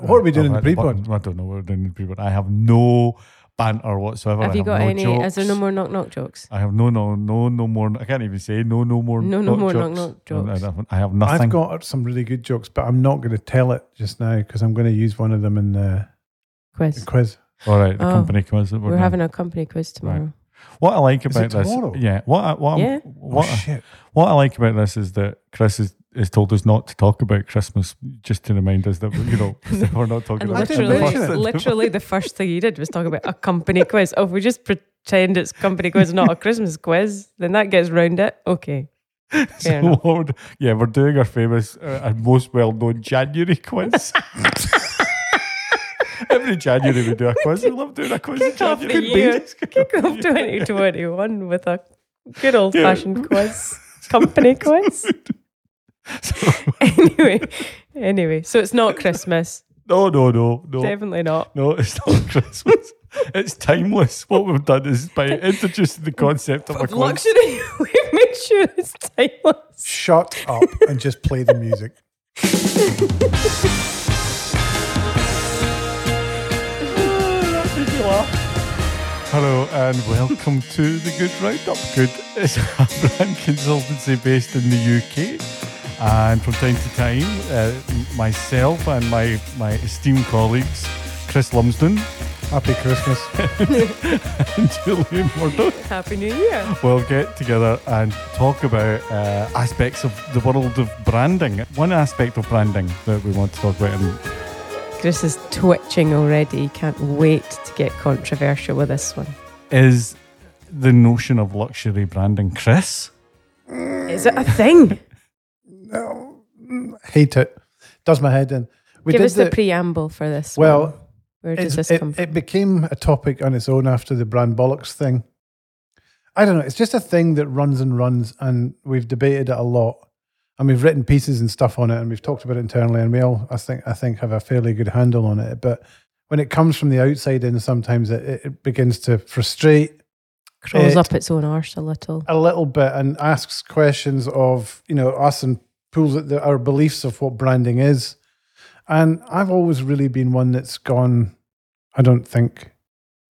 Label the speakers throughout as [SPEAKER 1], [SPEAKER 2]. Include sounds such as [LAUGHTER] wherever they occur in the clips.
[SPEAKER 1] What are we doing in the
[SPEAKER 2] I've had
[SPEAKER 1] pre-pod?
[SPEAKER 2] button- I don't know what we're doing in the pre-pod. I have no banter whatsoever.
[SPEAKER 3] Have
[SPEAKER 2] I
[SPEAKER 3] you
[SPEAKER 2] have
[SPEAKER 3] got
[SPEAKER 2] no
[SPEAKER 3] any?
[SPEAKER 2] Jokes.
[SPEAKER 3] Is there no more knock knock jokes?
[SPEAKER 2] I have no, no, no, no more. I can't even say no, no more.
[SPEAKER 3] No, no more knock
[SPEAKER 2] jokes.
[SPEAKER 3] knock
[SPEAKER 2] No, I
[SPEAKER 3] jokes.
[SPEAKER 2] have- I have nothing.
[SPEAKER 1] I've got some really good jokes, but I'm not going to tell it just now because I'm going to use one of them in the, the
[SPEAKER 3] Quiz.
[SPEAKER 1] quiz.
[SPEAKER 2] All right, the
[SPEAKER 3] Oh,
[SPEAKER 2] company quiz. that
[SPEAKER 3] We're
[SPEAKER 2] doing.
[SPEAKER 3] having a company quiz tomorrow.
[SPEAKER 2] What I like
[SPEAKER 1] Is
[SPEAKER 2] about
[SPEAKER 1] it
[SPEAKER 2] this, yeah. What I, what,
[SPEAKER 3] Yeah.
[SPEAKER 2] I'm,
[SPEAKER 1] Oh,
[SPEAKER 2] what, I-
[SPEAKER 1] shit.
[SPEAKER 2] what I like about this is that Chris has, has told us not to talk about Christmas, just to remind us that you know [LAUGHS] we're not talking
[SPEAKER 3] And
[SPEAKER 2] about
[SPEAKER 1] didn't
[SPEAKER 3] literally,
[SPEAKER 1] mention [LAUGHS]
[SPEAKER 3] literally, the first thing he did was talk about a company quiz. Oh, if we just pretend it's company quiz, not a Christmas quiz, then that gets round it. Okay. [LAUGHS]
[SPEAKER 2] So
[SPEAKER 3] enough.
[SPEAKER 2] what yeah, we're doing our famous uh, and most well-known January quiz. Every January we do a quiz. We love doing a quiz in
[SPEAKER 3] Kick off the
[SPEAKER 2] January.
[SPEAKER 3] year. Kick off 2021 with a good old fashioned quiz. Company quiz. [LAUGHS] anyway, anyway, so it's not Christmas.
[SPEAKER 2] No, no, no, no.
[SPEAKER 3] Definitely not.
[SPEAKER 2] No, it's not [LAUGHS] Christmas. it's timeless. What we've done is by introducing the concept of a
[SPEAKER 3] Of
[SPEAKER 2] quiz.
[SPEAKER 3] luxury, [LAUGHS] we've made sure it's timeless.
[SPEAKER 1] Shut up and just play the music.
[SPEAKER 2] Hello and welcome to the Good Roundup. Good is a brand consultancy based in the UK. And from time to time, uh, myself and my, my esteemed colleagues, Chris Lumsden
[SPEAKER 1] Happy Christmas. [LAUGHS]
[SPEAKER 2] and Julian Murdoch,
[SPEAKER 3] Happy New Year.
[SPEAKER 2] We'll get together and talk about uh, aspects of the world of branding. One aspect of branding that we want to talk about, and
[SPEAKER 3] Chris is twitching already. Can't wait to get controversial with this one.
[SPEAKER 2] is the notion of luxury branding. Chris?
[SPEAKER 3] Is it a thing?
[SPEAKER 1] Mm, hate it. Does my head in. We
[SPEAKER 3] Give
[SPEAKER 1] did
[SPEAKER 3] us the, preamble for this. one.
[SPEAKER 1] well.
[SPEAKER 3] where does this
[SPEAKER 1] it,
[SPEAKER 3] come from?
[SPEAKER 1] it became a topic on its own after the brand bollocks thing. I don't know. It's just a thing that runs and runs, and we've debated it a lot, and we've written pieces and stuff on it, and we've talked about it internally, and we all, I think, I think, have a fairly good handle on it. But when it comes from the outside in, sometimes it, it- it begins to frustrate
[SPEAKER 3] Crawls
[SPEAKER 1] it-
[SPEAKER 3] up its own arse a little.
[SPEAKER 1] a little bit and asks questions of you know us and pulls at the, our beliefs of what branding is. And i've always really been one that's gone i don't think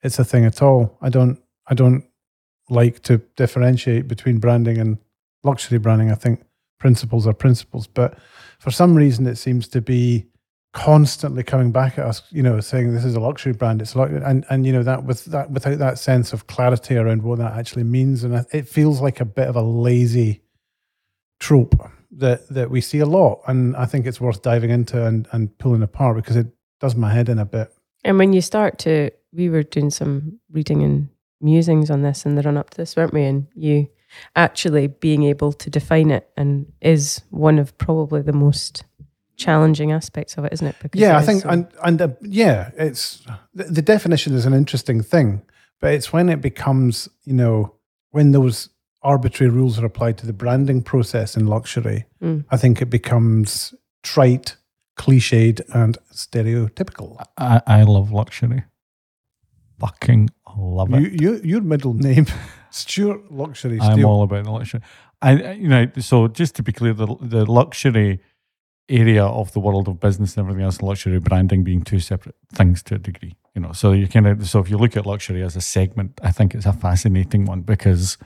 [SPEAKER 1] it's a thing at all. I don't i don't like to differentiate between branding and luxury branding. I think principles are principles. But for some reason it seems to be constantly coming back at us you know saying this is a luxury brand it's like and and you know that with that without that sense of clarity around what that actually means. And it feels like a bit of a lazy trope that that we see a lot and i think it's worth diving into and and pulling apart because it does my head in a bit
[SPEAKER 3] And when you start to, we were doing some reading and musings on this in the run up to this, weren't we? And you actually being able to define it and is one of probably the most challenging aspects of it, isn't it? Because
[SPEAKER 1] yeah
[SPEAKER 3] it
[SPEAKER 1] i think
[SPEAKER 3] so-
[SPEAKER 1] and and uh, yeah it's the, the definition is an interesting thing but it's when it becomes you know when those arbitrary rules are applied to the branding process in luxury
[SPEAKER 3] Mm.
[SPEAKER 1] i think it becomes trite cliched and stereotypical
[SPEAKER 2] I, I love luxury. Fucking love it.
[SPEAKER 1] you, you your middle name [LAUGHS] stuart luxury
[SPEAKER 2] I'm
[SPEAKER 1] Steele.
[SPEAKER 2] all about the luxury. I, I- you know, so just to be clear, the the luxury area of the world of business and everything else, and luxury branding being two separate things to a degree. You know, so you kind of so if you look at luxury as a segment, I think it's a fascinating one because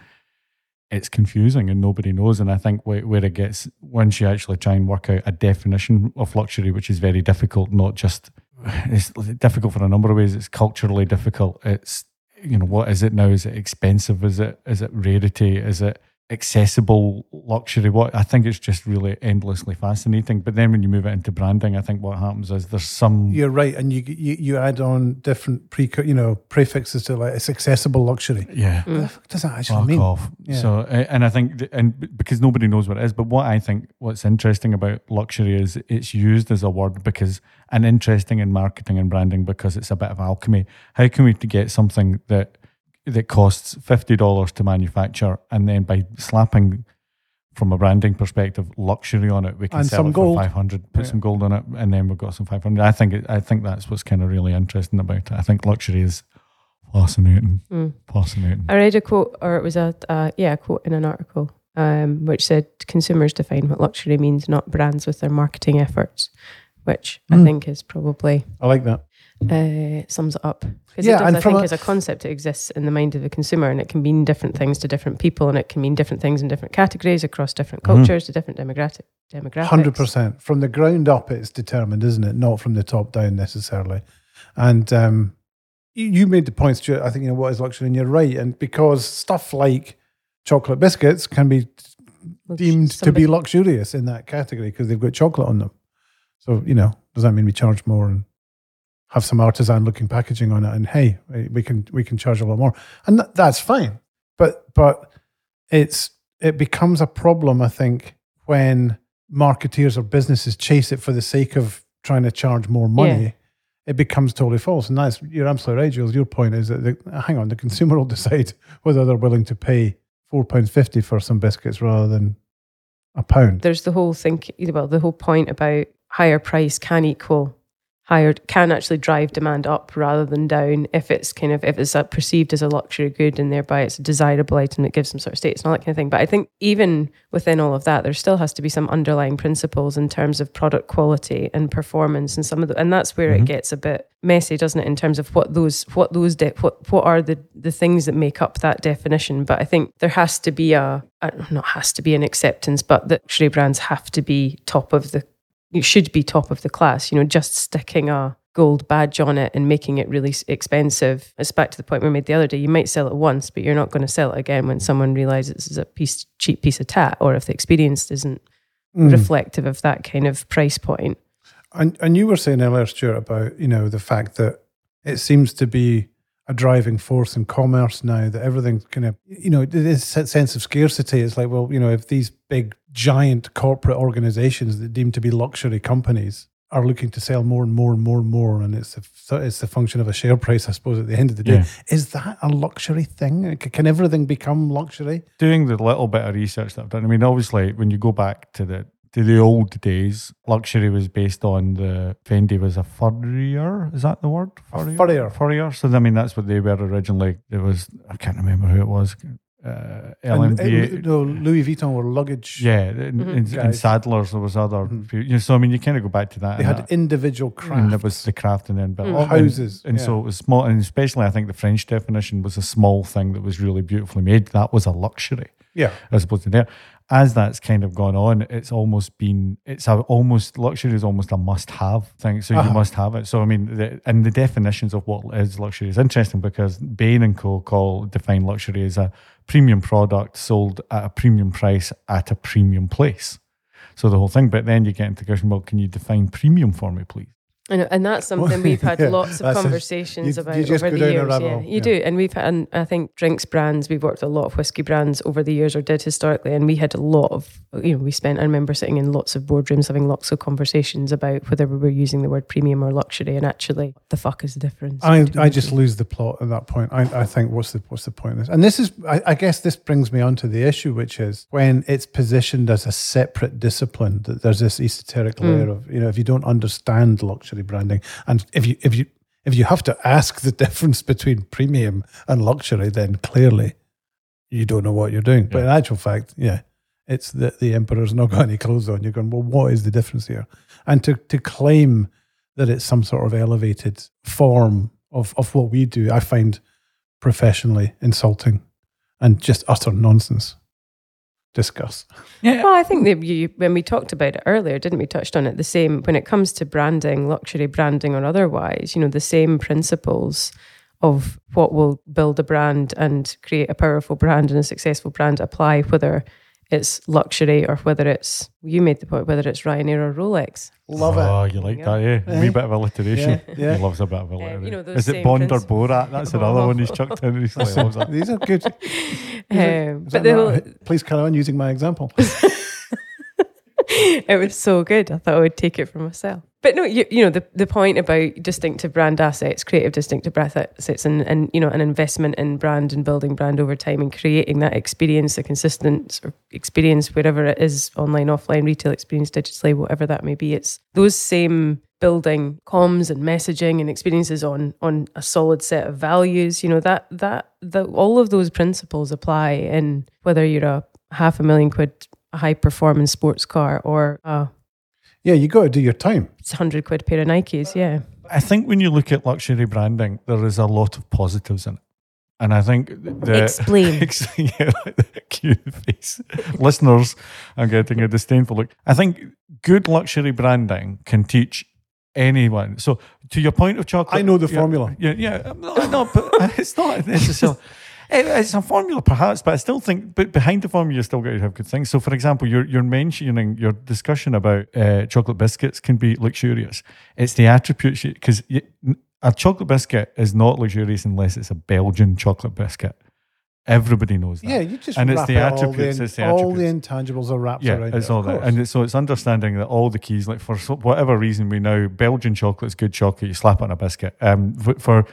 [SPEAKER 2] it's confusing and nobody knows. And I think where, where it gets once you actually try and work out a definition of luxury, which is very difficult, not just it's difficult for a number of ways. It's culturally difficult. It's you know what is it now? Is it expensive? Is it is it rarity? Is it accessible luxury? What I think it's just really endlessly fascinating. But then when you move it into branding, I think what happens is there's some
[SPEAKER 1] You're right, and you you, you add on different pre you know prefixes to like it's accessible luxury.
[SPEAKER 2] yeah.
[SPEAKER 1] What does that actually
[SPEAKER 2] Fuck
[SPEAKER 1] mean?
[SPEAKER 2] off.
[SPEAKER 1] Yeah.
[SPEAKER 2] So, and I think, and because nobody knows what it is, but what I think what's interesting about luxury is it's used as a word because, and interesting in marketing and branding because it's a bit of alchemy. How can we get something that that costs fifty dollars to manufacture, and then by slapping from a branding perspective luxury on it, we can
[SPEAKER 1] And
[SPEAKER 2] sell
[SPEAKER 1] some
[SPEAKER 2] it
[SPEAKER 1] gold.
[SPEAKER 2] for five hundred. Put
[SPEAKER 1] Yeah.
[SPEAKER 2] some gold on it, and then we've got some five hundred. I think it, I think that's what's kind of really interesting about it. I think luxury is fascinating,
[SPEAKER 3] Mm.
[SPEAKER 2] fascinating.
[SPEAKER 3] I read a quote, or it was a uh, yeah, a quote in an article, um, which said consumers define what luxury means, not brands with their marketing efforts. which I
[SPEAKER 1] Mm.
[SPEAKER 3] think is probably
[SPEAKER 1] I like that.
[SPEAKER 3] Uh, sums it up. Because
[SPEAKER 1] Yeah,
[SPEAKER 3] it does, I think,
[SPEAKER 1] a-
[SPEAKER 3] as a concept, it exists in the mind of the consumer, and it can mean different things to different people, and it can mean different things in different categories across different
[SPEAKER 2] Mhm.
[SPEAKER 3] cultures to different demographic demographics.
[SPEAKER 1] Hundred percent from the ground up, it's determined, isn't it? Not from the top down necessarily. And um, you, made the point, Stuart. I think you know what is luxury, and you're right. And because stuff like chocolate biscuits can be deemed to be luxurious in that category because they've got chocolate on them. So you know, does that mean we charge more and have some artisan looking packaging on it? And hey, we can we can charge a lot more, and that, that's fine. But but it's it becomes a problem, I think, when marketeers or businesses chase it for the sake of trying to charge more money.
[SPEAKER 3] Yeah.
[SPEAKER 1] It becomes totally false, and that's you're absolutely right, Jules. Your point is that the, hang on, the consumer will [LAUGHS] decide whether they're willing to pay four pounds fifty for some biscuits rather than a pound.
[SPEAKER 3] there's the whole think well the whole point about higher price can equal higher can actually drive demand up rather than down if it's kind of if it's perceived as a luxury good and thereby it's a desirable item that gives some sort of status and all that kind of thing but i think even within all of that there still has to be some underlying principles in terms of product quality and performance and some of the and that's where
[SPEAKER 2] Mhm.
[SPEAKER 3] it gets a bit messy doesn't it in terms of what those what those de- what what are the the things that make up that definition but i think there has to be a not has to be an acceptance but that luxury brands have to be top of the you should be top of the class you know just sticking a gold badge on it and making it really expensive it's back to the point we made the other day you might sell it once but you're not going to sell it again when someone realizes it's a piece cheap piece of tat or if the experience isn't
[SPEAKER 1] Mm.
[SPEAKER 3] reflective of that kind of price point
[SPEAKER 1] And and you were saying earlier, Stuart, about you know the fact that it seems to be a driving force in commerce now that everything's kind of you know this sense of scarcity. It's like well, you know, if these big giant corporate organizations that deem to be luxury companies are looking to sell more and more and more and more, and it's a, it's the function of a share price, I suppose. At the end of the day,
[SPEAKER 2] Yeah.
[SPEAKER 1] is that a luxury thing? Can everything become luxury?
[SPEAKER 2] doing the little bit of research that I've done, I mean, obviously, when you go back to the to the old days, luxury was based on the Fendi was a furrier. Is that the word?
[SPEAKER 1] A furrier.
[SPEAKER 2] Furrier. So I mean, that's what they were originally. It was I can't remember who it was. Uh,
[SPEAKER 1] And,
[SPEAKER 2] LMV.
[SPEAKER 1] no, Louis Vuitton were luggage.
[SPEAKER 2] yeah, in,
[SPEAKER 3] Mhm.
[SPEAKER 2] in, in
[SPEAKER 1] Guys.
[SPEAKER 2] There was other.
[SPEAKER 1] Mhm.
[SPEAKER 2] You know, so I mean, you kind of go back to that.
[SPEAKER 1] They had
[SPEAKER 2] that-
[SPEAKER 1] individual
[SPEAKER 2] and
[SPEAKER 1] crafts.
[SPEAKER 2] there was the craft and then built
[SPEAKER 3] Mm.
[SPEAKER 2] up. And-
[SPEAKER 1] houses.
[SPEAKER 2] And,
[SPEAKER 1] yeah.
[SPEAKER 2] so it was small, and especially I think the French definition was a small thing that was really beautifully made. That was a luxury
[SPEAKER 1] yeah.
[SPEAKER 2] as opposed to there. As that's kind of gone on, it's almost been it's a almost luxury is almost a must have thing. So
[SPEAKER 1] Uh-huh.
[SPEAKER 2] you must have it. So I mean, the, and the definitions of what is luxury is interesting because Bain and Co. call define luxury as a premium product sold at a premium price at a premium place. So the whole thing, but then you get into the question, well, can you define premium for me, please?
[SPEAKER 3] And, and that's [LAUGHS] something we've had
[SPEAKER 1] Yeah,
[SPEAKER 3] lots of
[SPEAKER 1] a-
[SPEAKER 3] conversations
[SPEAKER 1] you-
[SPEAKER 3] about
[SPEAKER 1] you
[SPEAKER 3] over the years. Yeah, you
[SPEAKER 1] yeah.
[SPEAKER 3] do. And we've had, and I think drinks brands, we've worked with a lot of whiskey brands over the years or did historically. And we had a lot of, you know, we spent, I remember sitting in lots of boardrooms having lots of conversations about whether we were using the word premium or luxury. And actually, the fuck is the difference?
[SPEAKER 1] I, I just lose the plot at that point. I, I think what's the what's the point of this? And this is I, I guess this brings me on to the issue, which is when it's positioned as a separate discipline, that there's this esoteric
[SPEAKER 3] Mm.
[SPEAKER 1] layer of, you know, if you don't understand luxury branding and if you if you if you have to ask the [LAUGHS] difference between premium and luxury, then clearly you don't know what you're doing. But in actual fact, yeah, it's the, the emperor's not [LAUGHS] got any clothes on. You're going, well, what is the difference here? And to, to claim that it's some sort of elevated form of, of what we do, I find professionally insulting and just utter nonsense. Discuss.
[SPEAKER 2] Yeah.
[SPEAKER 3] Well, I think that you, when we talked about it earlier, didn't we? Touched on it. The same when it comes to branding, luxury branding or otherwise. You know, the same principles of what will build a brand and create a powerful brand and a successful brand apply, whether it's luxury or whether it's you made the point whether it's Ryanair or Rolex.
[SPEAKER 1] Love it.
[SPEAKER 2] Oh, you like
[SPEAKER 3] Yeah.
[SPEAKER 2] that, yeah? A wee bit of alliteration.
[SPEAKER 1] Yeah, yeah.
[SPEAKER 2] He loves a bit of alliteration.
[SPEAKER 3] you know,
[SPEAKER 2] Is it
[SPEAKER 3] same
[SPEAKER 2] Bond or. Borat? That's another one he's chucked in recently. Loves that.
[SPEAKER 1] These are good. [LAUGHS]
[SPEAKER 3] Um,
[SPEAKER 1] Is
[SPEAKER 3] but
[SPEAKER 1] that
[SPEAKER 3] the whole,
[SPEAKER 1] please carry on using my example. [LAUGHS]
[SPEAKER 3] it was so good. I thought I would take it for myself. But no, you, you know the the point about distinctive brand assets, creative distinctive brand assets, and and you know an investment in brand and building brand over time and creating that experience, a consistent experience wherever it is, online, offline, retail experience, digitally, whatever that may be. It's those same building comms and messaging and experiences on on a solid set of values. You know that that the all of those principles apply in whether you're a half a million quid high performance sports car or a
[SPEAKER 1] Yeah, you got to do your time.
[SPEAKER 3] It's a hundred quid pair of Nikes. Yeah.
[SPEAKER 2] I think when you look at luxury branding, there is a lot of positives in it. And I think the
[SPEAKER 3] Explain. [LAUGHS]
[SPEAKER 2] Ex- yeah, cue the face. [LAUGHS] Listeners, I'm getting a disdainful look. I think good luxury branding can teach anyone. So, to your point of chocolate,
[SPEAKER 1] I know the formula.
[SPEAKER 2] Yeah, yeah. No, no, but [LAUGHS] it's not necessarily. It- It's a formula, perhaps, but I still think, but behind the formula, you still got to have good things. So, for example, you're you're mentioning your discussion about uh, chocolate biscuits can be luxurious. It's the attributes because a chocolate biscuit is not luxurious unless it's a Belgian chocolate biscuit. Everybody knows that.
[SPEAKER 1] Yeah, you just
[SPEAKER 2] And it's the
[SPEAKER 1] it all
[SPEAKER 2] attributes,
[SPEAKER 1] the,
[SPEAKER 2] it's the
[SPEAKER 1] all the intangibles are wrapped
[SPEAKER 2] Yeah,
[SPEAKER 1] around
[SPEAKER 2] it's
[SPEAKER 1] it.
[SPEAKER 2] all that, and it's, so it's understanding that all the keys, like for whatever reason, we know Belgian chocolate is good chocolate. You slap it on a biscuit. Um, for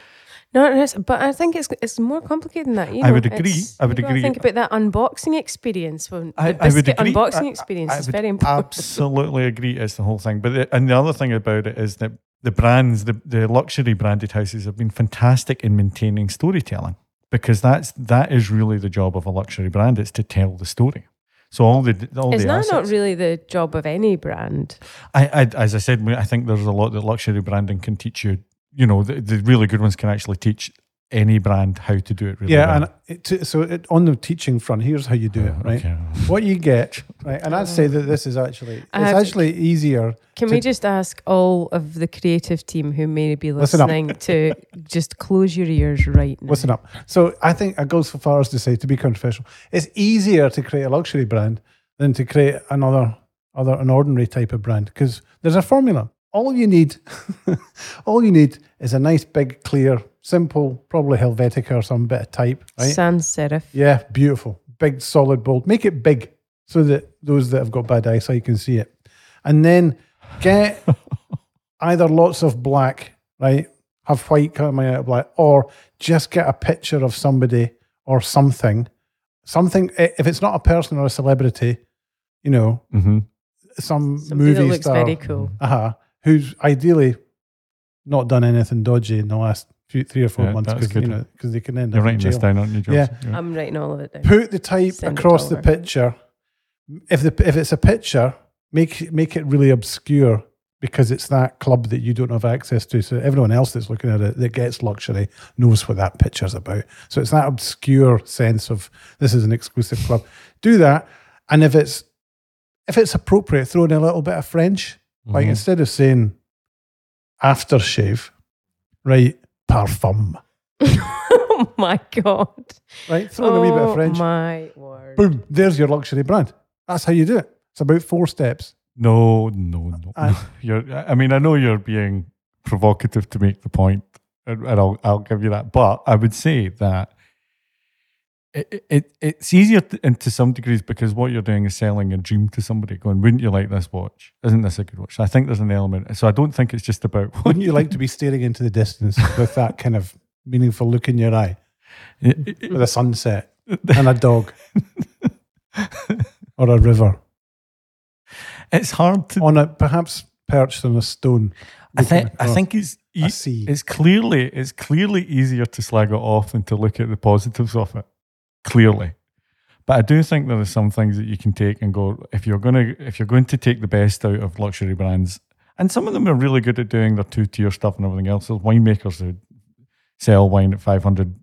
[SPEAKER 3] No, it is, but I think it's it's more complicated than that. You
[SPEAKER 2] I
[SPEAKER 3] know,
[SPEAKER 2] would agree. I would agree.
[SPEAKER 3] Think about that unboxing experience. When the
[SPEAKER 2] I- I would agree.
[SPEAKER 3] unboxing
[SPEAKER 2] I-
[SPEAKER 3] experience
[SPEAKER 2] I
[SPEAKER 3] is very important.
[SPEAKER 2] absolutely agree. It's the whole thing. But the, and the other thing about it is that the brands, the, the luxury branded houses, have been fantastic in maintaining storytelling because that's that is really the job of a luxury brand. It's to tell the story. So all the all
[SPEAKER 3] Is
[SPEAKER 2] the
[SPEAKER 3] that
[SPEAKER 2] assets,
[SPEAKER 3] not really the job of any brand?
[SPEAKER 2] I, I, as I said, I think there's a lot that luxury branding can teach you. You know, the, the really good ones can actually teach any brand how to do it really
[SPEAKER 1] yeah,
[SPEAKER 2] well.
[SPEAKER 1] and it, to- so it, on the teaching front, here's how you do it, uh, right?
[SPEAKER 2] Okay. [LAUGHS]
[SPEAKER 1] What you get, right? And I'd say that this is actually uh, it's
[SPEAKER 3] I have to-
[SPEAKER 1] actually easier.
[SPEAKER 3] Can
[SPEAKER 1] to-
[SPEAKER 3] we just ask all of the creative team who may be
[SPEAKER 1] Listen
[SPEAKER 3] listening to [LAUGHS] just close your ears right now?
[SPEAKER 1] Listen up. So I think I go so far as to say, to be controversial, it's easier to create a luxury brand than to create another other an ordinary type of brand because there's a formula. All you need, [LAUGHS] all you need is a nice big clear, simple, probably Helvetica or some bit of type, right?
[SPEAKER 3] Sans serif.
[SPEAKER 1] Yeah, beautiful. Big, solid, bold. Make it big so that those that have got bad eyesight can see it. And then get [LAUGHS] either lots of black, right? Have white coming out of black, or just get a picture of somebody or something. Something, if it's not a person or a celebrity, you know,
[SPEAKER 2] hmm
[SPEAKER 1] some
[SPEAKER 3] Somebody that
[SPEAKER 1] movie
[SPEAKER 3] looks
[SPEAKER 1] star,
[SPEAKER 3] very cool.
[SPEAKER 1] uh-huh, who's ideally not done anything dodgy in the last few, three or four
[SPEAKER 2] Yeah,
[SPEAKER 1] months because you know because they can end
[SPEAKER 2] You're
[SPEAKER 1] up in
[SPEAKER 2] writing this down, aren't you, Jules?
[SPEAKER 1] Yeah.
[SPEAKER 3] I'm writing all of it down.
[SPEAKER 1] put the type
[SPEAKER 3] Send
[SPEAKER 1] across the picture. If the if it's a picture, make make it really obscure because it's that club that you don't have access to. So everyone else that's looking at it that gets luxury knows what that picture's about. So it's that obscure sense of this is an exclusive club. Do that, and if it's if it's appropriate, throw in a little bit of French. Like
[SPEAKER 2] Mhm.
[SPEAKER 1] instead of saying aftershave, right? Parfum, [LAUGHS]
[SPEAKER 3] oh my god!
[SPEAKER 1] right? Throw in a wee bit of
[SPEAKER 3] Oh
[SPEAKER 1] French.
[SPEAKER 3] my word!
[SPEAKER 1] Boom! There's your luxury brand. That's how you do it. It's about four steps.
[SPEAKER 2] No, no, no.
[SPEAKER 1] I- [LAUGHS]
[SPEAKER 2] you're. I mean, I know you're being provocative to make the point, and, and I'll I'll give you that. But I would say that it, it it's easier to, and to some degrees because what you're doing is selling a dream to somebody. Going, wouldn't you like this watch? Isn't this a good watch? I think there's an element. So I don't think it's just about. [LAUGHS]
[SPEAKER 1] Wouldn't you like to be staring into the distance with that kind of meaningful look in your eye with a sunset and a dog [LAUGHS] or a river
[SPEAKER 2] it's hard to.
[SPEAKER 1] on a perhaps perched on a stone?
[SPEAKER 2] I think. I think it's.
[SPEAKER 1] sea.
[SPEAKER 2] It's clearly it's clearly easier to slag it off than to look at the positives of it. Clearly. But I do think there are some things that you can take and go if you're gonna if you're going to take the best out of luxury brands, and some of them are really good at doing their two tier stuff and everything else. There's winemakers who sell wine at five hundred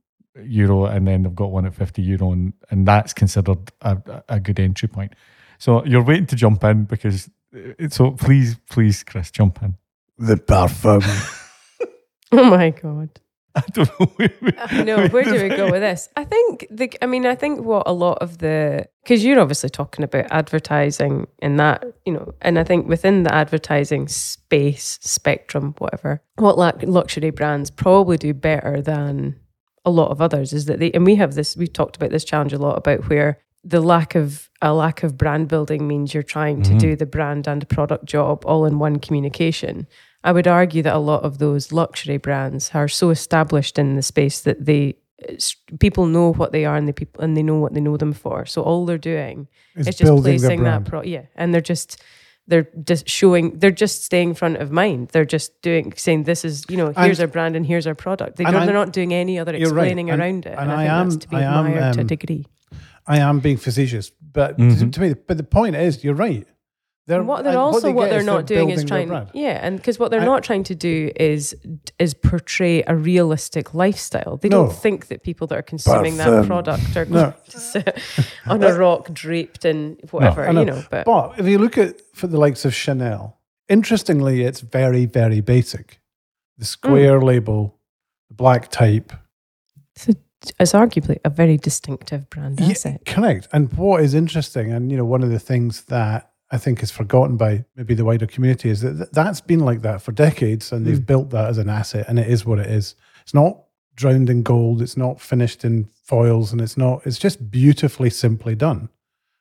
[SPEAKER 2] euro and then they've got one at fifty euro and, and that's considered a, a good entry point. So you're waiting to jump in because uh, so please, please, Chris, jump in.
[SPEAKER 1] the parfum. [LAUGHS]
[SPEAKER 3] Oh my god! [LAUGHS]
[SPEAKER 2] I don't know. where we-
[SPEAKER 3] I know. Where do we go with this? I think the. I mean, I think what a lot of the because you're obviously talking about advertising and that you know, and I think within the advertising space spectrum, whatever, what lu- luxury brands probably do better than a lot of others is that they and we have this. We've talked about this challenge a lot about where the lack of a lack of brand building means you're trying to
[SPEAKER 2] Mhm.
[SPEAKER 3] do the brand and product job all in one communication. I would argue that a lot of those luxury brands are so established in the space that they people know what they are and the people and they know what they know them for. So all they're doing
[SPEAKER 1] It's,
[SPEAKER 3] is just
[SPEAKER 1] building their
[SPEAKER 3] placing that
[SPEAKER 1] brand.
[SPEAKER 3] pro yeah, and they're just they're just showing they're just staying front of mind. They're just doing saying this is you know here's
[SPEAKER 1] And-
[SPEAKER 3] our brand and here's our product. they don't,
[SPEAKER 1] I,
[SPEAKER 3] they're not doing any other
[SPEAKER 1] You're right.
[SPEAKER 3] explaining
[SPEAKER 1] And-
[SPEAKER 3] around it.
[SPEAKER 1] and
[SPEAKER 3] And, I,
[SPEAKER 1] I am-
[SPEAKER 3] to be
[SPEAKER 1] I am,
[SPEAKER 3] admired to a
[SPEAKER 1] um,
[SPEAKER 3] degree.
[SPEAKER 1] I am being facetious, but to,
[SPEAKER 2] Mhm.
[SPEAKER 1] to me, but the point is, you're right. They're,
[SPEAKER 3] what they're also
[SPEAKER 1] they
[SPEAKER 3] what they're not doing is trying yeah and because what they're
[SPEAKER 1] I-
[SPEAKER 3] not trying to do is is portray a realistic lifestyle they
[SPEAKER 1] No.
[SPEAKER 3] don't think that people that are consuming
[SPEAKER 1] But,
[SPEAKER 3] that
[SPEAKER 1] um,
[SPEAKER 3] product are
[SPEAKER 1] no.
[SPEAKER 3] going to sit [LAUGHS] on a rock draped in whatever
[SPEAKER 1] I know.
[SPEAKER 3] you know but,
[SPEAKER 1] But if you look at for the likes of Chanel, interestingly, it's very, very basic. The square
[SPEAKER 3] Mm.
[SPEAKER 1] label, the black type.
[SPEAKER 3] it's arguably a very distinctive brand
[SPEAKER 1] Yeah,
[SPEAKER 3] asset
[SPEAKER 1] correct. And what is interesting, and you know, one of the things that I think is forgotten by maybe the wider community is that that's been like that for decades, and
[SPEAKER 3] Mm.
[SPEAKER 1] they've built that as an asset, and it is what it is. It's not drowned in gold. It's not finished in foils, and it's not. It's just beautifully, simply done.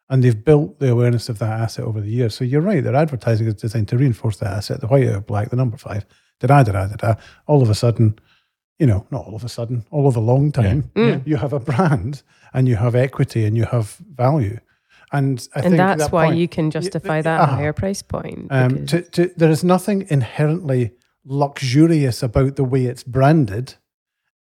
[SPEAKER 1] And they've built the awareness of that asset over the years. So you're right. Their advertising is designed to reinforce that asset. The white out of black, the number five, da da da da da da. All of a sudden, you know, not all of a sudden, all of a long time,
[SPEAKER 3] Yeah. Mm.
[SPEAKER 1] you have a brand and you have equity and you have value. And I think
[SPEAKER 3] and that's
[SPEAKER 1] that
[SPEAKER 3] why
[SPEAKER 1] point-
[SPEAKER 3] you can justify that
[SPEAKER 1] uh-huh.
[SPEAKER 3] higher price point
[SPEAKER 1] um, to, to, there is nothing inherently luxurious about the way it's branded.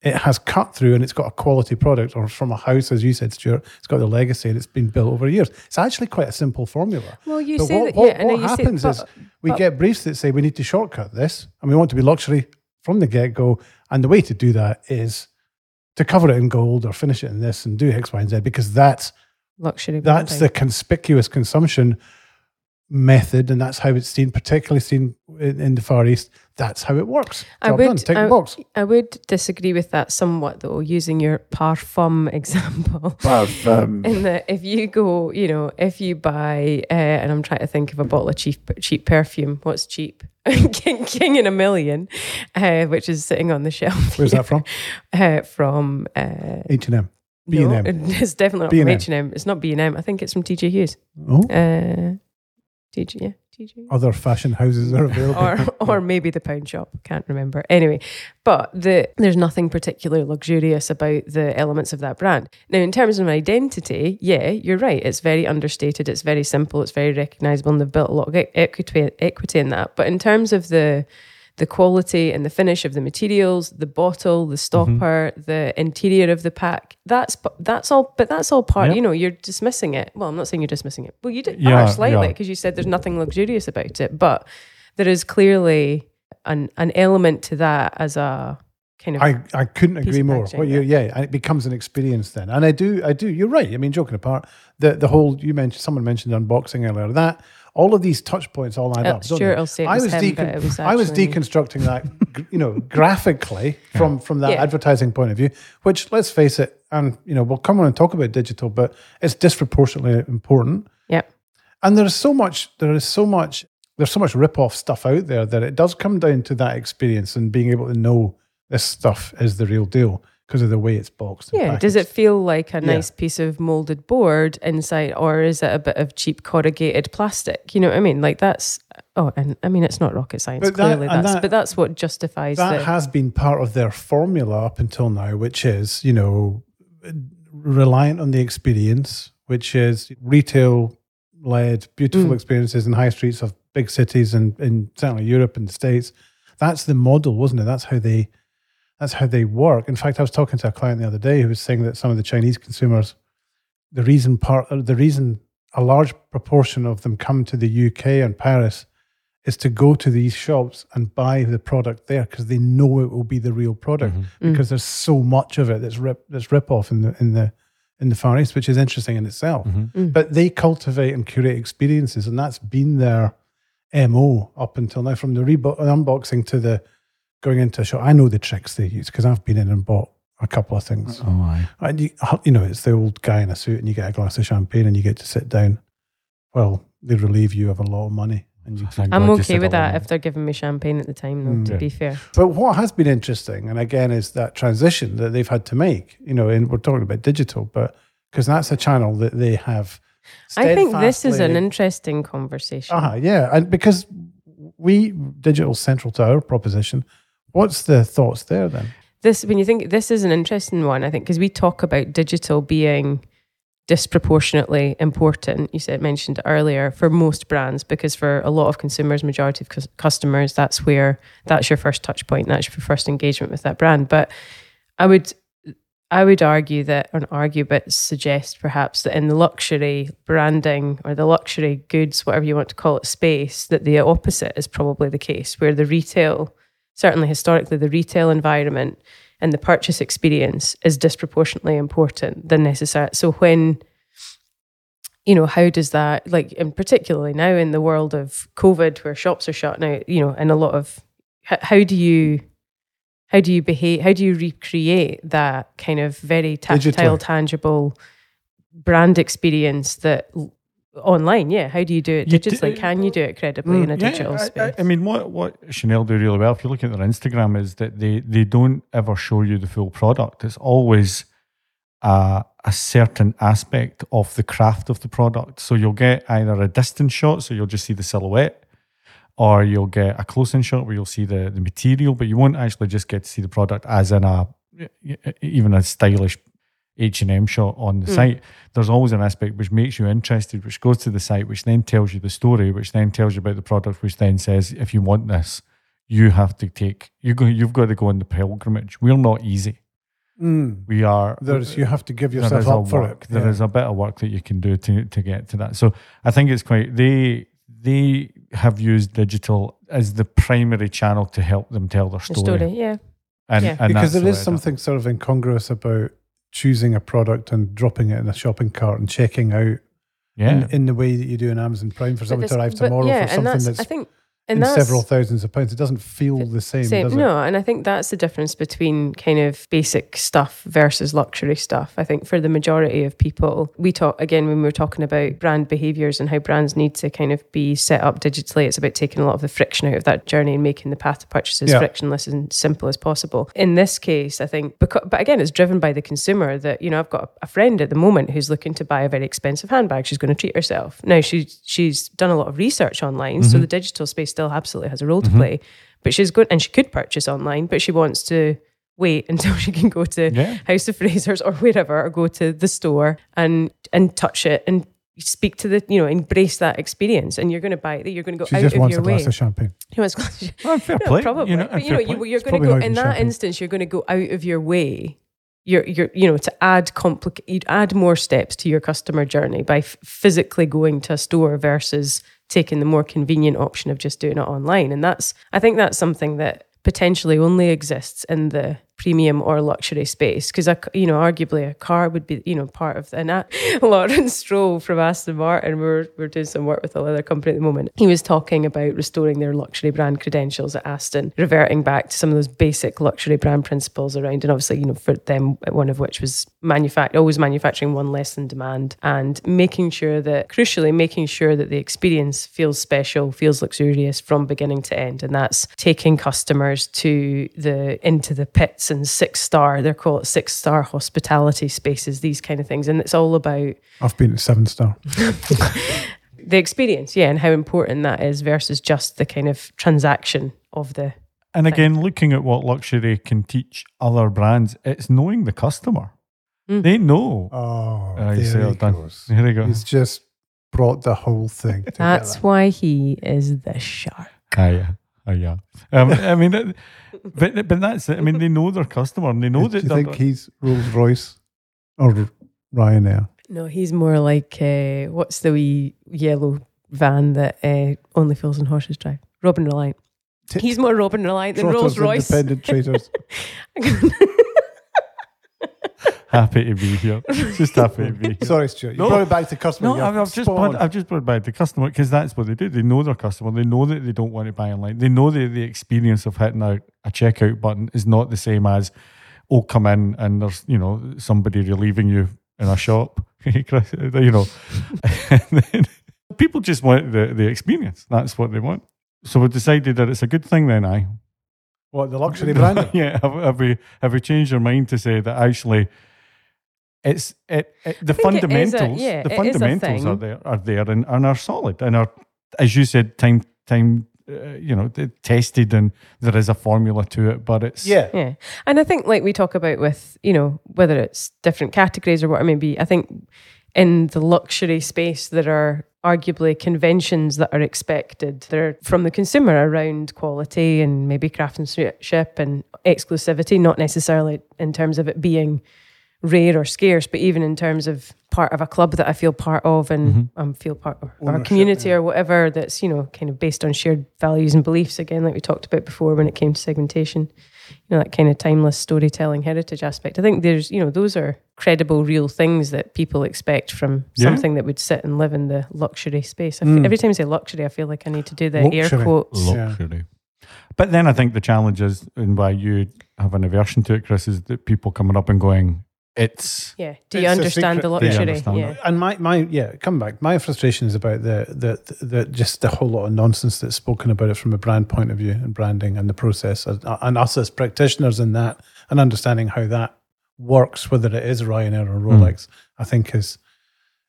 [SPEAKER 1] It has cut through and it's got a quality product, or from a house, as you said, Stuart. It's got the legacy and it's been built over years. It's actually quite a simple formula.
[SPEAKER 3] well you
[SPEAKER 1] But
[SPEAKER 3] say
[SPEAKER 1] what,
[SPEAKER 3] that
[SPEAKER 1] what,
[SPEAKER 3] yeah and
[SPEAKER 1] what
[SPEAKER 3] you say-
[SPEAKER 1] happens
[SPEAKER 3] but-
[SPEAKER 1] is we
[SPEAKER 3] but-
[SPEAKER 1] get briefs that say we need to shortcut this and we want to be luxury from the get go. And the way to do that is to cover it in gold or finish it in this and do X, Y, and Z because that's
[SPEAKER 3] luxury
[SPEAKER 1] that's
[SPEAKER 3] branding.
[SPEAKER 1] the conspicuous consumption method, and that's how it's seen, particularly seen in, in the Far East. That's how it works.
[SPEAKER 3] I would-
[SPEAKER 1] done. Tick
[SPEAKER 3] I-
[SPEAKER 1] the box.
[SPEAKER 3] I would disagree with that somewhat, though, using your parfum [LAUGHS] example.
[SPEAKER 1] um, [LAUGHS]
[SPEAKER 3] In that, if you go, you know, if you buy, uh, and I'm trying to think of a bottle of cheap cheap perfume. What's cheap? [LAUGHS] King, King in a Million, uh, which is sitting on the shelf.
[SPEAKER 1] Where's that from?
[SPEAKER 3] Uh, from uh,
[SPEAKER 1] H and M.
[SPEAKER 3] no,
[SPEAKER 1] B&M. [LAUGHS]
[SPEAKER 3] it's definitely not
[SPEAKER 1] B&M.
[SPEAKER 3] from H and M. It's not B and M. I think it's from TJ Hughes.
[SPEAKER 1] Oh,
[SPEAKER 3] Uh, TJ, yeah, TJ.
[SPEAKER 1] other fashion houses are available.
[SPEAKER 3] or [LAUGHS] or maybe the pound shop. Can't remember. Anyway, but the there's nothing particularly luxurious about the elements of that brand. Now, in terms of identity, yeah, you're right. It's very understated. It's very simple. It's very recognizable, and they've built a lot of equity equity in that. But in terms of the the quality and the finish of the materials, the bottle, the stopper, mm-hmm. the interior of the pack. That's that's all, but that's all part.
[SPEAKER 2] Yep.
[SPEAKER 3] You know, you're dismissing it. Well, I'm not saying you're dismissing it. Well, you did
[SPEAKER 2] Yeah,
[SPEAKER 3] are slightly
[SPEAKER 2] yeah.
[SPEAKER 3] because you said there's nothing luxurious about it, but there is clearly an an element to that as a kind of
[SPEAKER 1] I, I couldn't agree more. What you, yeah, and it becomes an experience then. And I do, I do. You're right. I mean, joking apart, the the whole you mentioned, someone mentioned unboxing earlier. That all of these touch points all add
[SPEAKER 3] Uh,
[SPEAKER 1] up. don't
[SPEAKER 3] Stuart
[SPEAKER 1] they?
[SPEAKER 3] will say it
[SPEAKER 1] I
[SPEAKER 3] was
[SPEAKER 1] was,
[SPEAKER 3] him,
[SPEAKER 1] decon-
[SPEAKER 3] but it was
[SPEAKER 1] I was deconstructing that, [LAUGHS] you know, graphically from from that
[SPEAKER 3] Yeah.
[SPEAKER 1] advertising point of view. Which, let's face it, and you know, we'll come on and talk about digital, but it's disproportionately important.
[SPEAKER 3] Yep.
[SPEAKER 1] And there's so much. There is so much. There's so much rip-off stuff out there that it does come down to that experience and being able to know this stuff is the real deal because of the way it's boxed.
[SPEAKER 3] Yeah. Does it feel like a
[SPEAKER 1] Yeah.
[SPEAKER 3] nice piece of molded board inside, or is it a bit of cheap corrugated plastic? You know what I mean? Like that's oh, and I mean it's not rocket science.
[SPEAKER 1] But
[SPEAKER 3] clearly,
[SPEAKER 1] and
[SPEAKER 3] that's
[SPEAKER 1] that-
[SPEAKER 3] but that's what justifies
[SPEAKER 1] that
[SPEAKER 3] the
[SPEAKER 1] has been part of their formula up until now, which is, you know, reliant on the experience, which is retail led, beautiful
[SPEAKER 3] Mm.
[SPEAKER 1] experiences in high streets of big cities and in certainly Europe and the States. That's the model, wasn't it? That's how they that's how they work. In fact, I was talking to a client the other day who was saying that some of the Chinese consumers, the reason part the reason a large proportion of them come to the UK and Paris is to go to these shops and buy the product there because they know it will be the real product
[SPEAKER 3] Mm.
[SPEAKER 1] because there's so much of it that's rip that's rip off in the in the in the Far East, which is interesting in itself.
[SPEAKER 3] Mm.
[SPEAKER 1] But they cultivate and curate experiences, and that's been their mo up until now. From the rebo- unboxing to the going into a shop, I know the tricks they use because I've been in and bought a couple of things.
[SPEAKER 2] Oh, aye.
[SPEAKER 1] And you, you know, it's the old guy in a suit, and you get a glass of champagne, and you get to sit down. Well, they relieve you of a lot of money, and you
[SPEAKER 2] Thank [LAUGHS]
[SPEAKER 3] I'm
[SPEAKER 2] God you
[SPEAKER 3] okay with
[SPEAKER 2] all
[SPEAKER 3] that if they're giving me champagne at the time, though,
[SPEAKER 1] Mm.
[SPEAKER 3] to
[SPEAKER 2] Yeah.
[SPEAKER 3] be fair.
[SPEAKER 1] But what has been interesting, and again, is that transition that they've had to make. You know, and we're talking about digital, but because that's a channel that they have.
[SPEAKER 3] I think this is an interesting conversation.
[SPEAKER 1] Uh-huh, yeah, and because we digital central to our proposition, what's the thoughts there then?
[SPEAKER 3] This, when you think this is an interesting one, I think, because we talk about digital being disproportionately important. You said mentioned earlier for most brands because for a lot of consumers, majority of cus- customers, that's where that's your first touch point. That's your first engagement with that brand. But I would, I would argue that, or argue, but suggest perhaps that in the luxury branding or the luxury goods, whatever you want to call it, space, that the opposite is probably the case, where the retail, certainly historically, the retail environment and the purchase experience is disproportionately important than necessary. So when you know, how does that, like, and particularly now in the world of COVID, where shops are shut now, you know, and a lot of, how, how do you, how do you behave? How do you recreate that kind of very tactile,
[SPEAKER 1] Digitally.
[SPEAKER 3] tangible brand experience that online? Yeah, how do you do it
[SPEAKER 2] You do-
[SPEAKER 3] digitally? Can you do it credibly in a
[SPEAKER 2] Mm, yeah,
[SPEAKER 3] digital space?
[SPEAKER 2] I, I mean, what what Chanel do really well, if you look at their Instagram, is that they they don't ever show you the full product. It's always a, a certain aspect of the craft of the product. So you'll get either a distance shot, so you'll just see the silhouette, or you'll get a close in shot where you'll see the, the material, but you won't actually just get to see the product as in a even a stylish H and M shot on the
[SPEAKER 3] Mm.
[SPEAKER 2] site. There's always an aspect which makes you interested, which goes to the site, which then tells you the story, which then tells you about the product, which then says if you want this, you have to take you go. You've got to go on the pilgrimage. We're not easy.
[SPEAKER 1] Mm.
[SPEAKER 2] We are.
[SPEAKER 1] There's you have to give yourself up for
[SPEAKER 2] work.
[SPEAKER 1] it.
[SPEAKER 2] There
[SPEAKER 1] yeah.
[SPEAKER 2] is a bit of work that you can do to to get to that. So I think it's quite they they have used digital as the primary channel to help them tell their
[SPEAKER 3] The
[SPEAKER 2] story.
[SPEAKER 3] story, yeah.
[SPEAKER 2] And,
[SPEAKER 3] Yeah.
[SPEAKER 2] and
[SPEAKER 1] because
[SPEAKER 2] that's
[SPEAKER 1] there
[SPEAKER 2] the
[SPEAKER 1] is
[SPEAKER 2] way I do it.
[SPEAKER 1] something sort of incongruous about choosing a product and dropping it in a shopping cart and checking out
[SPEAKER 2] Yeah.
[SPEAKER 1] in, in the way that you do in Amazon Prime for something
[SPEAKER 3] this-
[SPEAKER 1] to arrive
[SPEAKER 3] but
[SPEAKER 1] tomorrow
[SPEAKER 3] yeah,
[SPEAKER 1] for something
[SPEAKER 3] and
[SPEAKER 1] that's,
[SPEAKER 3] that's, I think, and
[SPEAKER 1] in several thousands of pounds. It doesn't feel the same,
[SPEAKER 3] Same.
[SPEAKER 1] does it?
[SPEAKER 3] No, and I think that's the difference between kind of basic stuff versus luxury stuff. I think for the majority of people, we talk again when we were talking about brand behaviors and how brands need to kind of be set up digitally. It's about taking a lot of the friction out of that journey and making the path to purchase as
[SPEAKER 1] Yeah.
[SPEAKER 3] frictionless and simple as possible. In this case, I think, because, but again, it's driven by the consumer that you know I've got a, friend at the moment who's looking to buy a very expensive handbag. She's going to treat herself. Now she's she's done a lot of research online, so mm-hmm. the digital space still absolutely has a role to mm-hmm. play. But she's going, and she could purchase online, but she wants to wait [LAUGHS] until she can go to
[SPEAKER 2] Yeah.
[SPEAKER 3] House of Frasers or wherever, or go to the store and and touch it and speak to the you know embrace that experience. And you're going to buy it. You're going to go
[SPEAKER 1] She
[SPEAKER 3] out
[SPEAKER 1] just
[SPEAKER 3] of
[SPEAKER 1] wants
[SPEAKER 3] your
[SPEAKER 1] a glass
[SPEAKER 3] way.
[SPEAKER 1] of champagne. [LAUGHS]
[SPEAKER 3] She wants glass-
[SPEAKER 2] Oh, fair
[SPEAKER 3] no,
[SPEAKER 2] play.
[SPEAKER 3] probably.
[SPEAKER 2] You know,
[SPEAKER 3] but you know, you, you're going to go in that
[SPEAKER 1] champagne.
[SPEAKER 3] instance. You're going to go out of your way. You're, you're, you know, to add complicate, you'd add more steps to your customer journey by f- physically going to a store versus taking the more convenient option of just doing it online. And that's, I think, that's something that potentially only exists in the premium or luxury space because you know arguably a car would be you know part of and that [LAUGHS] Lawrence Stroll from Aston Martin. We're, we're doing some work with a leather company at the moment. He was talking about restoring their luxury brand credentials at Aston reverting back to some of those basic luxury brand principles around and obviously you know for them one of which was manufact always manufacturing one less than demand and making sure that crucially making sure that the experience feels special feels luxurious from beginning to end. And that's taking customers to the into the pits and six star they're called six star hospitality spaces these kind of things and it's all about
[SPEAKER 1] I've been at seven star. [LAUGHS]
[SPEAKER 3] the experience yeah and how important that is versus just the kind of transaction of the
[SPEAKER 2] And again, looking at what luxury can teach other brands, it's knowing the customer.
[SPEAKER 3] Mm.
[SPEAKER 2] They know.
[SPEAKER 1] Oh,
[SPEAKER 2] you
[SPEAKER 1] there he
[SPEAKER 2] it done.
[SPEAKER 1] goes.
[SPEAKER 2] There you go.
[SPEAKER 1] He's just brought the whole thing [LAUGHS] together.
[SPEAKER 3] that's why he is the shark
[SPEAKER 2] Ah, yeah. Ah, yeah. Um, I mean, but but that's it. I mean, they know their customer and they know
[SPEAKER 1] Do
[SPEAKER 2] that
[SPEAKER 1] you
[SPEAKER 2] they're
[SPEAKER 1] think he's Rolls Royce or Ryanair?
[SPEAKER 3] no he's more like uh, what's the wee yellow van that uh, only fools and horses drive Robin Reliant
[SPEAKER 1] T-
[SPEAKER 3] he's more Robin Reliant than Rolls Royce
[SPEAKER 1] Independent traders. [LAUGHS] [LAUGHS] [LAUGHS] [LAUGHS]
[SPEAKER 2] happy to be here. Just happy to be here.
[SPEAKER 1] Sorry, Stuart. You
[SPEAKER 2] No.
[SPEAKER 1] brought it back to customer.
[SPEAKER 2] No, I've, I've just brought. I've just brought back the customer because that's what they do. They know their customer. They know that they don't want to buy online. They know that the experience of hitting a, a checkout button is not the same as, oh, come in and there's you know somebody relieving you in a shop. [LAUGHS] You know, [LAUGHS] people just want the the experience. That's what they want. So we decided that it's a good thing then. I
[SPEAKER 1] What the luxury [LAUGHS] brand?
[SPEAKER 2] yeah. Have, have we have we changed our mind to say that actually? It's it, it the
[SPEAKER 3] think it is a-
[SPEAKER 2] fundamentals.
[SPEAKER 3] yeah,
[SPEAKER 2] the
[SPEAKER 3] it is
[SPEAKER 2] fundamentals are there are there and, and are solid and are, as you said, time time. Uh, you know, tested and there is a formula to it, but it's
[SPEAKER 1] Yeah.
[SPEAKER 3] Yeah. And I think, like we talk about with, you know, whether it's different categories or what it may be, I think in the luxury space, there are arguably conventions that are expected. They're from the consumer around quality and maybe craftsmanship and exclusivity, not necessarily in terms of it being rare or scarce, but even in terms of part of a club that I feel part of and
[SPEAKER 2] Mhm.
[SPEAKER 3] um, feel part of or a community
[SPEAKER 1] yeah.
[SPEAKER 3] or whatever that's, you know, kind of based on shared values and beliefs, again, like we talked about before when it came to segmentation, you know, that kind of timeless storytelling heritage aspect. I think there's, you know, those are credible, real things that people expect from
[SPEAKER 2] Yeah.
[SPEAKER 3] something that would sit and live in the luxury space. I fe-
[SPEAKER 1] Mm.
[SPEAKER 3] Every time I say luxury, I feel like I need to do the air
[SPEAKER 1] Luxury.
[SPEAKER 3] quotes.
[SPEAKER 1] Yeah.
[SPEAKER 2] luxury. But then I think the challenge is, and why you have an aversion to it, Chris, is that people coming up and going, it's
[SPEAKER 3] Yeah. Do you understand the
[SPEAKER 1] secret.
[SPEAKER 2] Do you
[SPEAKER 3] luxury?
[SPEAKER 2] understand
[SPEAKER 3] Yeah.
[SPEAKER 1] And my, my yeah, come back. My frustration is about the, the the just the whole lot of nonsense that's spoken about it from a brand point of view and branding and the process and, and us as practitioners in that and understanding how that works, whether it is Ryanair or hmm. Rolex, I think is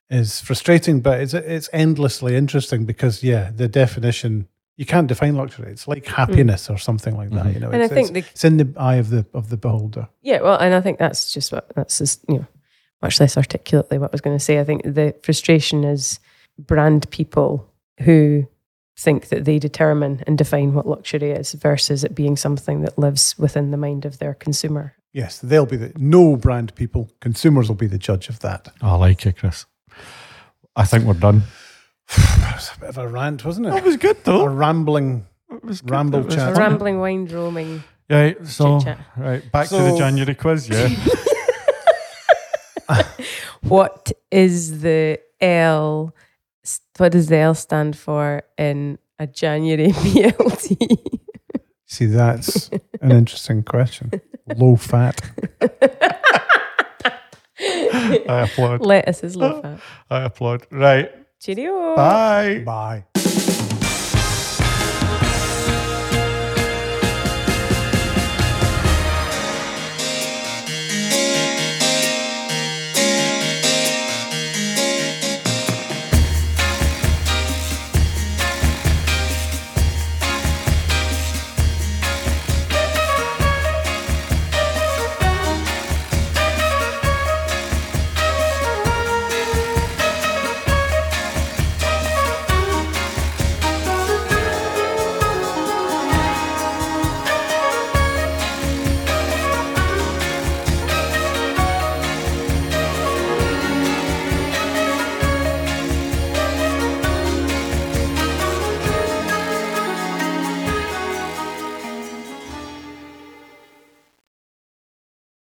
[SPEAKER 1] is frustrating, but it's it's endlessly interesting because yeah, the definition you can't define luxury. It's like happiness or something like that.
[SPEAKER 2] Mhm.
[SPEAKER 1] You know,
[SPEAKER 3] And I
[SPEAKER 1] it's,
[SPEAKER 3] think
[SPEAKER 1] it's,
[SPEAKER 3] the
[SPEAKER 1] it's in the eye of the of the beholder.
[SPEAKER 3] Yeah, well, and I think that's just what that's just you know much less articulately what I was going to say. I think the frustration is brand people who think that they determine and define what luxury is versus it being something that lives within the mind of their consumer.
[SPEAKER 1] Yes, they'll be the no brand people. Consumers will be the judge of that.
[SPEAKER 2] I like it, Chris. I think we're done. [SIGHS]
[SPEAKER 1] That was a bit of a rant, wasn't
[SPEAKER 2] That
[SPEAKER 1] it?
[SPEAKER 2] was good though.
[SPEAKER 1] A rambling.
[SPEAKER 2] It was good.
[SPEAKER 1] ramble
[SPEAKER 2] It was
[SPEAKER 1] chat.
[SPEAKER 3] A rambling, wine roaming.
[SPEAKER 2] Yeah, so
[SPEAKER 3] Chit-chat.
[SPEAKER 2] right back to the
[SPEAKER 1] So-
[SPEAKER 2] January quiz. Yeah, [LAUGHS] [LAUGHS]
[SPEAKER 3] What is the L? What does the L stand for in a January [LAUGHS] BLT?
[SPEAKER 1] See, that's an interesting question. Low fat.
[SPEAKER 2] I applaud.
[SPEAKER 3] Lettuce is low fat.
[SPEAKER 2] I applaud. Right,
[SPEAKER 3] Cheerio.
[SPEAKER 2] bye.
[SPEAKER 1] Bye.